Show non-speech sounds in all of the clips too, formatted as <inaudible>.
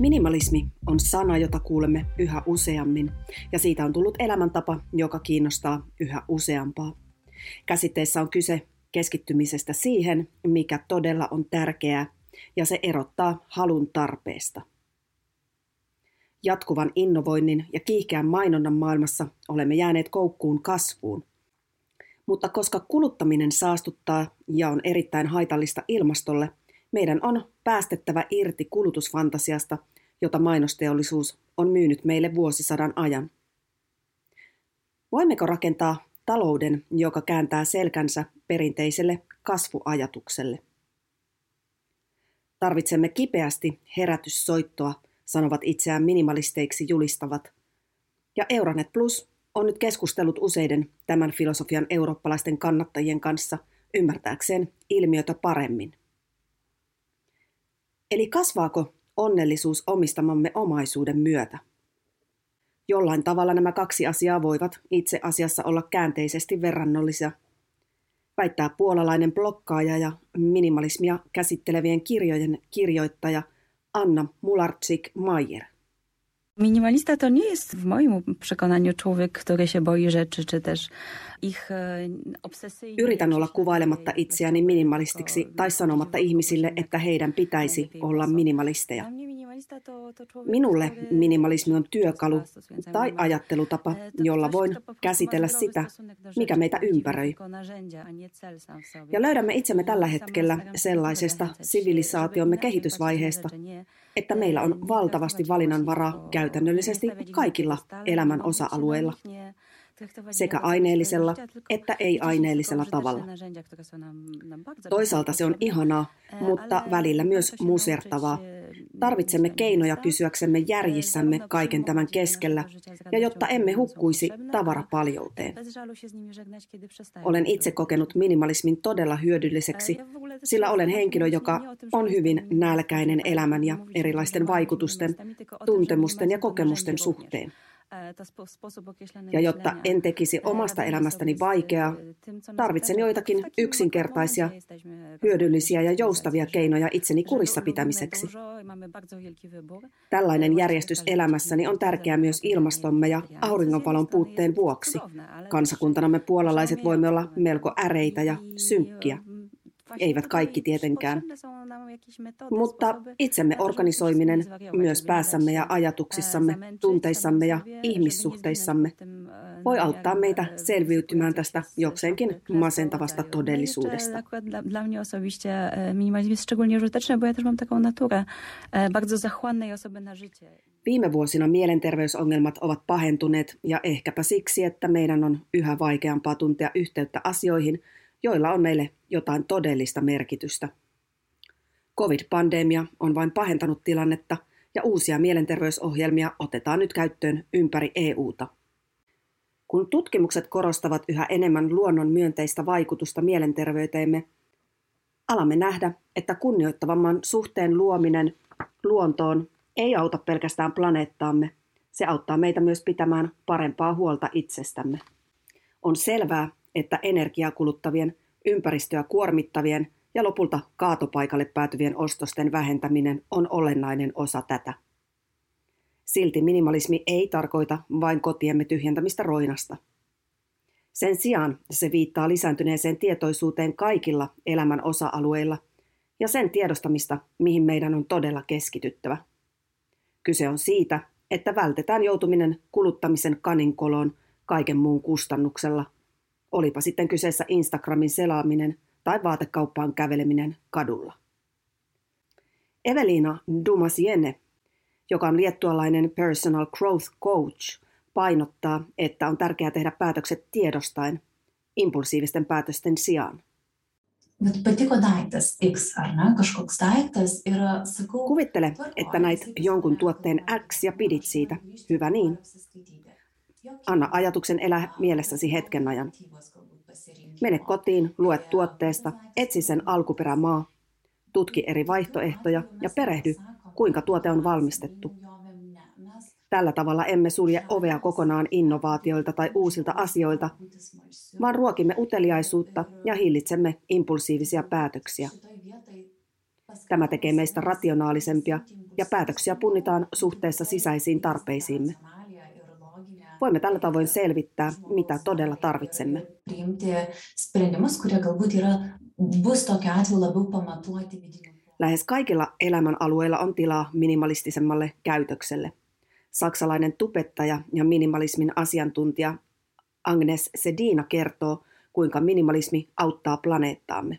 Minimalismi on sana, jota kuulemme yhä useammin, ja siitä on tullut elämäntapa, joka kiinnostaa yhä useampaa. Käsitteessä on kyse keskittymisestä siihen, mikä todella on tärkeää, ja se erottaa halun tarpeesta. Jatkuvan innovoinnin ja kiihkeän mainonnan maailmassa olemme jääneet koukkuun kasvuun. Mutta koska kuluttaminen saastuttaa ja on erittäin haitallista ilmastolle, meidän on päästettävä irti kulutusfantasiasta, jota mainosteollisuus on myynyt meille vuosisadan ajan. Voimmeko rakentaa talouden, joka kääntää selkänsä perinteiselle kasvuajatukselle? Tarvitsemme kipeästi herätyssoittoa, sanovat itseään minimalisteiksi julistavat. Ja Euronet Plus on nyt keskustellut useiden tämän filosofian eurooppalaisten kannattajien kanssa ymmärtääkseen ilmiötä paremmin. Eli kasvaako onnellisuus omistamamme omaisuuden myötä? Jollain tavalla nämä kaksi asiaa voivat itse asiassa olla käänteisesti verrannollisia. Väittää puolalainen blokkaaja ja minimalismia käsittelevien kirjojen kirjoittaja Anna Mularczyk-Mayer. Minimalista to nie jest w moim przekonaniu człowiek, który się boi rzeczy, czy też ich e, obsesyjnie... Yritän olla kuvailematta itseäni minimalistiksi tai sanomatta ihmisille, että heidän pitäisi olla minimalisteja. Minulle minimalismi on työkalu tai ajattelutapa, jolla voin käsitellä sitä, mikä meitä ympäröi. Ja löydämme itsemme tällä hetkellä sellaisesta sivilisaatiomme kehitysvaiheesta, että meillä on valtavasti valinnanvaraa käytännöllisesti kaikilla elämän osa-alueilla sekä aineellisella että ei-aineellisella tavalla. Toisaalta se on ihanaa, mutta välillä myös musertavaa. Tarvitsemme keinoja pysyäksemme järjissämme kaiken tämän keskellä ja jotta emme hukkuisi tavarapaljouteen. Olen itse kokenut minimalismin todella hyödylliseksi, sillä olen henkilö, joka on hyvin nälkäinen elämän ja erilaisten vaikutusten, tuntemusten ja kokemusten suhteen. Ja jotta en tekisi omasta elämästäni vaikeaa, tarvitsen joitakin yksinkertaisia, hyödyllisiä ja joustavia keinoja itseni kurissa pitämiseksi. Tällainen järjestys elämässäni on tärkeää myös ilmastomme ja auringonvalon puutteen vuoksi. Kansakuntanamme puolalaiset voimme olla melko äreitä ja synkkiä. Eivät kaikki tietenkään. Mutta itsemme organisoiminen myös päässämme ja ajatuksissamme, tunteissamme ja ihmissuhteissamme voi auttaa meitä selviytymään tästä jokseenkin masentavasta todellisuudesta. Viime vuosina mielenterveysongelmat ovat pahentuneet ja ehkäpä siksi, että meidän on yhä vaikeampaa tuntea yhteyttä asioihin, joilla on meille jotain todellista merkitystä. Covid-pandemia on vain pahentanut tilannetta ja uusia mielenterveysohjelmia otetaan nyt käyttöön ympäri EUta. Kun tutkimukset korostavat yhä enemmän luonnon myönteistä vaikutusta mielenterveyteemme, alamme nähdä, että kunnioittavamman suhteen luominen luontoon ei auta pelkästään planeettaamme, se auttaa meitä myös pitämään parempaa huolta itsestämme. On selvää, että energiaa kuluttavien, ympäristöä kuormittavien ja lopulta kaatopaikalle päätyvien ostosten vähentäminen on olennainen osa tätä. Silti minimalismi ei tarkoita vain kotiemme tyhjentämistä roinasta. Sen sijaan se viittaa lisääntyneeseen tietoisuuteen kaikilla elämän osa-alueilla ja sen tiedostamista, mihin meidän on todella keskityttävä. Kyse on siitä, että vältetään joutuminen kuluttamisen kaninkoloon kaiken muun kustannuksella – olipa sitten kyseessä Instagramin selaaminen tai vaatekauppaan käveleminen kadulla. Evelina Dumasienne, joka on liettualainen personal growth coach, painottaa, että on tärkeää tehdä päätökset tiedostaen, impulsiivisten päätösten sijaan. Kuvittele, että näit jonkun tuotteen X ja pidit siitä. Hyvä niin. Anna ajatuksen elää mielessäsi hetken ajan. Mene kotiin, lue tuotteesta, etsi sen alkuperämaa, tutki eri vaihtoehtoja ja perehdy, kuinka tuote on valmistettu. Tällä tavalla emme sulje ovea kokonaan innovaatioilta tai uusilta asioilta, vaan ruokimme uteliaisuutta ja hillitsemme impulsiivisia päätöksiä. Tämä tekee meistä rationaalisempia ja päätöksiä punnitaan suhteessa sisäisiin tarpeisiimme. Voimme tällä tavoin selvittää, mitä todella tarvitsemme. Lähes kaikilla elämän alueilla on tilaa minimalistisemmalle käytökselle. Saksalainen tupettaja ja minimalismin asiantuntija Agnes Sedina kertoo, kuinka minimalismi auttaa planeettaamme.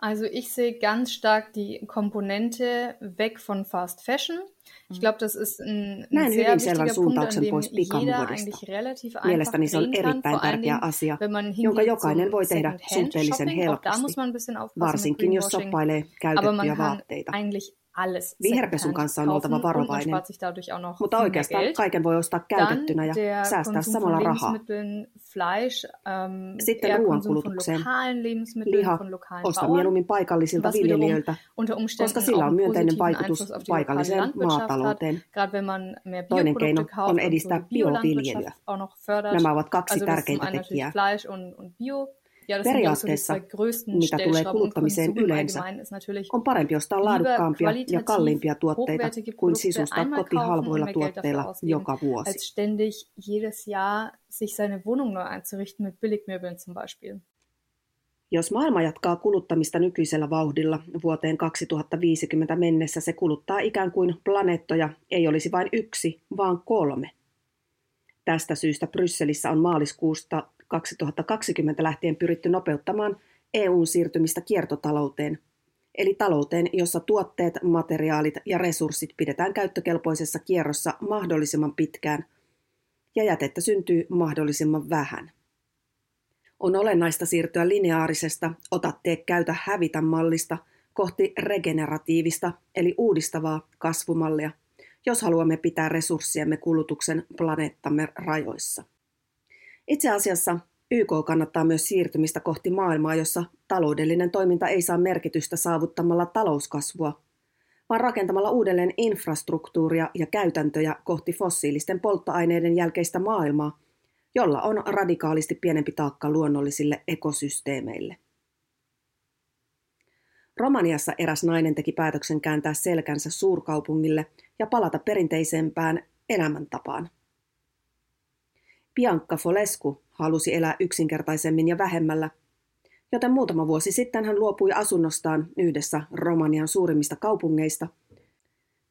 Also ich sehe ganz stark die Komponente weg von Fast Fashion. Ich glaube, das ist ein, ein sehr wichtiger Punkt, an dem jeder eigentlich relativ einfach se on erittäin tärkeä asia, jonka jokainen voi tehdä suhteellisen helposti, varsinkin jos soppailee käytettyjä vaatteita. Viherpesun kanssa on oltava varovainen, mutta oikeastaan kaiken voi ostaa käytettynä ja säästää samalla rahaa. Ähm, Sitten ruoankulutukseen. Liha, osta mieluummin paikallisilta viljelijöiltä, koska sillä on myönteinen vaikutus paikalliseen maatalouteen. Toinen keino on edistää bioviljelyä. Nämä ovat kaksi tärkeintä tekijää. Periaatteessa, mitä tulee kuluttamiseen yleensä, on parempi ostaa laadukkaampia ja kalliimpia tuotteita kuin sisustaa koti halvoilla tuotteilla joka vuosi. Jos maailma jatkaa kuluttamista nykyisellä vauhdilla, vuoteen 2050 mennessä se kuluttaa ikään kuin planeettoja ei olisi vain yksi, vaan kolme. Tästä syystä Brysselissä on maaliskuusta 2020 lähtien pyritty nopeuttamaan EUn siirtymistä kiertotalouteen, eli talouteen, jossa tuotteet, materiaalit ja resurssit pidetään käyttökelpoisessa kierrossa mahdollisimman pitkään ja jätettä syntyy mahdollisimman vähän. On olennaista siirtyä lineaarisesta ota tee käytä hävitä mallista kohti regeneratiivista eli uudistavaa kasvumallia, jos haluamme pitää resurssiemme kulutuksen planeettamme rajoissa. Itse asiassa YK kannattaa myös siirtymistä kohti maailmaa, jossa taloudellinen toiminta ei saa merkitystä saavuttamalla talouskasvua, vaan rakentamalla uudelleen infrastruktuuria ja käytäntöjä kohti fossiilisten polttoaineiden jälkeistä maailmaa, jolla on radikaalisti pienempi taakka luonnollisille ekosysteemeille. Romaniassa eräs nainen teki päätöksen kääntää selkänsä suurkaupungille ja palata perinteisempään elämäntapaan. Bianca Folescu halusi elää yksinkertaisemmin ja vähemmällä, joten muutama vuosi sitten hän luopui asunnostaan yhdessä Romanian suurimmista kaupungeista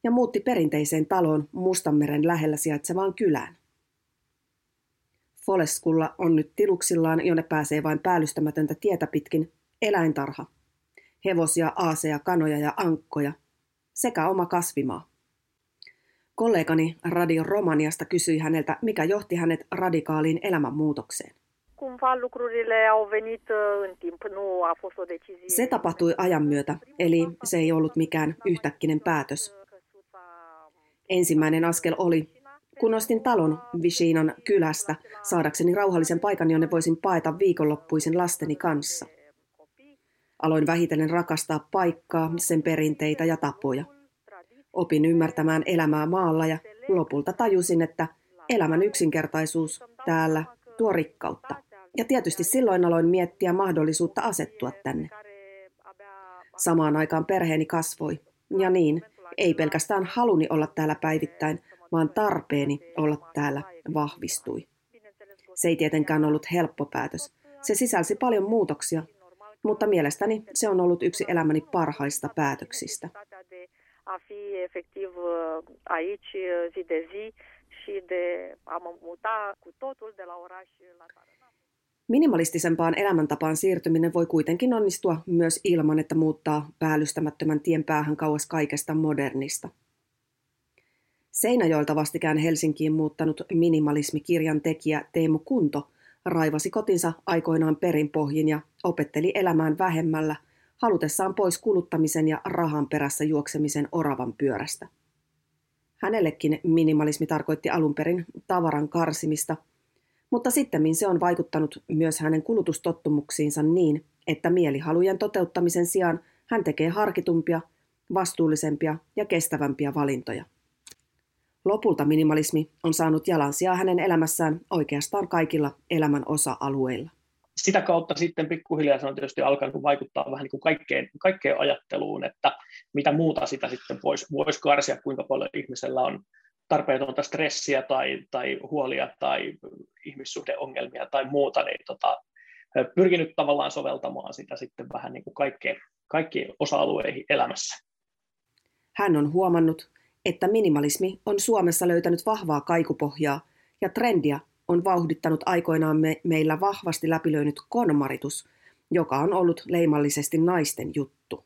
ja muutti perinteiseen taloon Mustanmeren lähellä sijaitsevaan kylään. Foleskulla on nyt tiluksillaan, jonne pääsee vain päällystämätöntä tietä pitkin, eläintarha, hevosia, aaseja, kanoja ja ankkoja sekä oma kasvimaa. Kollegani Radio Romaniasta kysyi häneltä, mikä johti hänet radikaaliin elämänmuutokseen. Se tapahtui ajan myötä, eli se ei ollut mikään yhtäkkinen päätös. Ensimmäinen askel oli, kun ostin talon Vishinan kylästä saadakseni rauhallisen paikan, jonne voisin paeta viikonloppuisin lasteni kanssa. Aloin vähitellen rakastaa paikkaa, sen perinteitä ja tapoja. Opin ymmärtämään elämää maalla ja lopulta tajusin, että elämän yksinkertaisuus täällä tuo rikkautta. Ja tietysti silloin aloin miettiä mahdollisuutta asettua tänne. Samaan aikaan perheeni kasvoi. Ja niin, ei pelkästään haluni olla täällä päivittäin, vaan tarpeeni olla täällä vahvistui. Se ei tietenkään ollut helppo päätös. Se sisälsi paljon muutoksia, mutta mielestäni se on ollut yksi elämäni parhaista päätöksistä a fi efectiv uh, aici uh, zi de zi și de a mă muta cu totul de la oraș la țară. Minimalistisempaan elämäntapaan siirtyminen voi kuitenkin onnistua myös ilman, että muuttaa päällystämättömän tien päähän kauas kaikesta modernista. Seinäjoelta vastikään Helsinkiin muuttanut minimalismikirjan tekijä Teemu Kunto raivasi kotinsa aikoinaan perinpohjin ja opetteli elämään vähemmällä – halutessaan pois kuluttamisen ja rahan perässä juoksemisen oravan pyörästä. Hänellekin minimalismi tarkoitti alun perin tavaran karsimista, mutta sitten se on vaikuttanut myös hänen kulutustottumuksiinsa niin, että mielihalujen toteuttamisen sijaan hän tekee harkitumpia, vastuullisempia ja kestävämpiä valintoja. Lopulta minimalismi on saanut jalansijaa hänen elämässään oikeastaan kaikilla elämän osa-alueilla. Sitä kautta sitten pikkuhiljaa se on tietysti alkanut vaikuttaa vähän niin kuin kaikkeen, kaikkeen ajatteluun, että mitä muuta sitä sitten voisi vois karsia, kuinka paljon ihmisellä on tarpeetonta stressiä tai, tai huolia tai ihmissuhdeongelmia tai muuta, niin tota, pyrkinyt tavallaan soveltamaan sitä sitten vähän niin kuin kaikkeen, kaikkiin osa-alueihin elämässä. Hän on huomannut, että minimalismi on Suomessa löytänyt vahvaa kaikupohjaa ja trendiä on vauhdittanut aikoinaan me, meillä vahvasti läpilöinyt konmaritus, joka on ollut leimallisesti naisten juttu.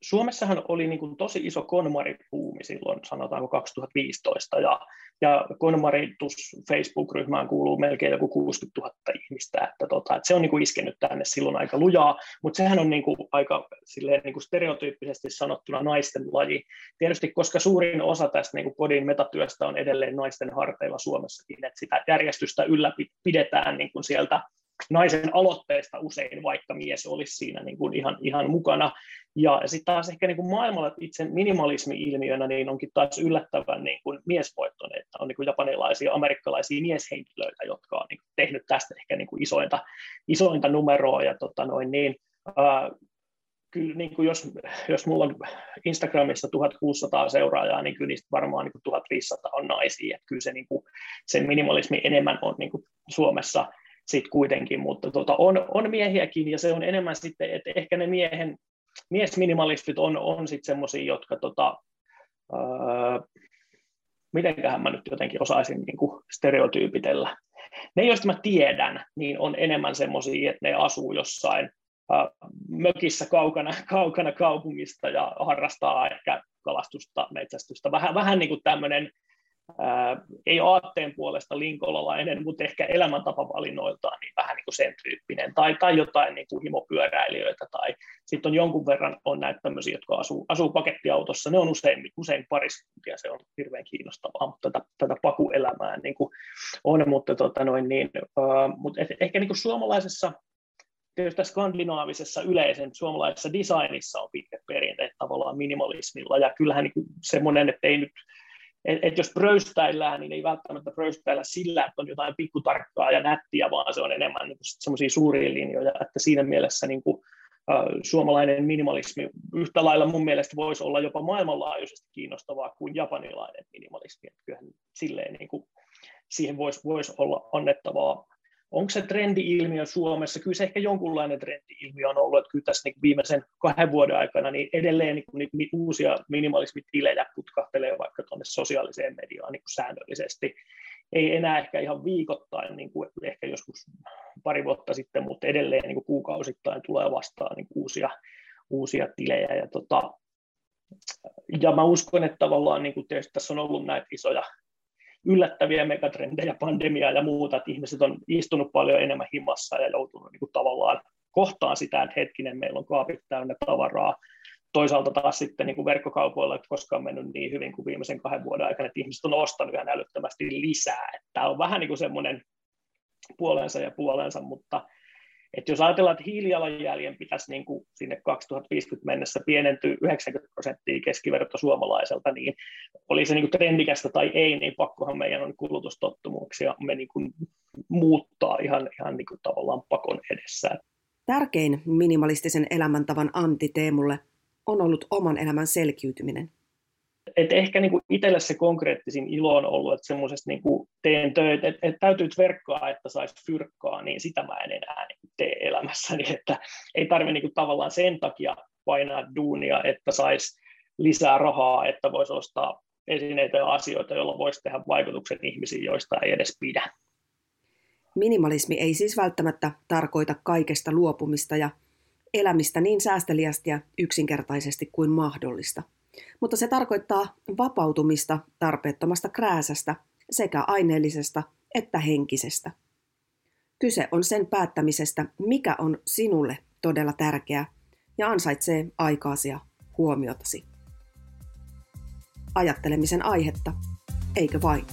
Suomessahan oli niin kuin tosi iso konmaripuumi silloin, sanotaanko 2015, ja, ja konmaritus Facebook-ryhmään kuuluu melkein joku 60 000 ihmistä, että, tota, että se on niin kuin iskenyt tänne silloin aika lujaa, mutta sehän on niin kuin aika silleen, niin kuin stereotyyppisesti sanottuna naisten laji. Tietysti, koska suurin osa tästä niin kuin kodin metatyöstä on edelleen naisten harteilla Suomessakin, että sitä järjestystä ylläpidetään niin kuin sieltä naisen aloitteesta usein, vaikka mies olisi siinä niin kuin ihan, ihan mukana. Ja sitten taas ehkä niin kuin maailmalla itse minimalismi-ilmiönä niin onkin taas yllättävän niin kuin miesvoittoinen, että on niin kuin japanilaisia, amerikkalaisia mieshenkilöitä, jotka on niin kuin tehnyt tästä ehkä niin kuin isointa, isointa numeroa. Ja tota noin, niin, ää, kyllä niin kuin jos, jos mulla on Instagramissa 1600 seuraajaa, niin kyllä niistä varmaan niin kuin 1500 on naisia. Että kyllä se, niin kuin, se minimalismi enemmän on niin kuin Suomessa – sitten kuitenkin, mutta tota, on, on miehiäkin ja se on enemmän sitten, että ehkä ne miehen, miesminimalistit on, on sitten semmoisia, jotka tota, öö, mitenköhän mä nyt jotenkin osaisin niin kuin stereotyypitellä. Ne, joista mä tiedän, niin on enemmän semmoisia, että ne asuu jossain äh, mökissä kaukana, kaukana kaupungista ja harrastaa ehkä kalastusta, metsästystä. Vähän, vähän niin kuin tämmöinen ää, ei aatteen puolesta linkolalainen, mutta ehkä elämäntapavalinnoiltaan niin vähän niin kuin sen tyyppinen, tai, tai jotain niin kuin himopyöräilijöitä, tai sitten on jonkun verran on näitä tämmöisiä, jotka asuu, asuu pakettiautossa, ne on usein, usein pariskuntia, se on hirveän kiinnostavaa, mutta tätä, tätä pakuelämää niin kuin on, mutta, tota noin, niin, ää, mutta ehkä niin kuin suomalaisessa tietysti skandinaavisessa yleisen suomalaisessa designissa on pitkä perinteet tavallaan minimalismilla, ja kyllähän niin semmoinen, että ei nyt et, et jos pröystäillään, niin ei välttämättä pröystäillä sillä, että on jotain pikkutarkkaa ja nättiä, vaan se on enemmän niin semmoisia suuria linjoja, että siinä mielessä niin kuin, suomalainen minimalismi yhtä lailla mun mielestä voisi olla jopa maailmanlaajuisesti kiinnostavaa kuin japanilainen minimalismi, että kyllähän silleen niin kuin, siihen voisi vois olla annettavaa onko se trendi-ilmiö Suomessa? Kyllä se ehkä jonkunlainen trendi-ilmiö on ollut, että kyllä tässä niin viimeisen kahden vuoden aikana niin edelleen niin niin uusia minimalismitilejä putkahtelee vaikka tuonne sosiaaliseen mediaan niin säännöllisesti. Ei enää ehkä ihan viikoittain, niin kuin ehkä joskus pari vuotta sitten, mutta edelleen niin kuin kuukausittain tulee vastaan niin uusia, uusia tilejä. Ja, tota, ja mä uskon, että tavallaan niin kuin tässä on ollut näitä isoja yllättäviä megatrendejä, pandemiaa ja muuta, että ihmiset on istunut paljon enemmän himassa ja joutunut niin kuin tavallaan kohtaan sitä, että hetkinen, meillä on kaapit täynnä tavaraa. Toisaalta taas sitten niin kuin verkkokaupoilla että koskaan mennyt niin hyvin kuin viimeisen kahden vuoden aikana, että ihmiset on ostanut ihan älyttömästi lisää. Tämä on vähän niin kuin semmoinen puolensa ja puolensa, mutta et jos ajatellaan, että hiilijalanjäljen pitäisi niin kuin sinne 2050 mennessä pienentyä 90 prosenttia keskiverto suomalaiselta, niin oli se niin kuin trendikästä tai ei, niin pakkohan meidän on kulutustottumuksia me niin kuin muuttaa ihan, ihan niin kuin tavallaan pakon edessä. Tärkein minimalistisen elämäntavan anti Teemulle on ollut oman elämän selkiytyminen et ehkä niin kuin itselle se konkreettisin ilo on ollut, että semmoisesta niin kuin teen töitä, että, että täytyy verkkaa, että saisi fyrkkaa, niin sitä mä en enää niin tee elämässäni, <laughs> että ei tarvitse niin kuin tavallaan sen takia painaa duunia, että saisi lisää rahaa, että voisi ostaa esineitä ja asioita, joilla voisi tehdä vaikutuksen ihmisiin, joista ei edes pidä. Minimalismi ei siis välttämättä tarkoita kaikesta luopumista ja elämistä niin säästeliästi ja yksinkertaisesti kuin mahdollista – mutta se tarkoittaa vapautumista tarpeettomasta krääsästä sekä aineellisesta että henkisestä. Kyse on sen päättämisestä, mikä on sinulle todella tärkeää ja ansaitsee aikaasi ja huomiotasi. Ajattelemisen aihetta, eikö vain?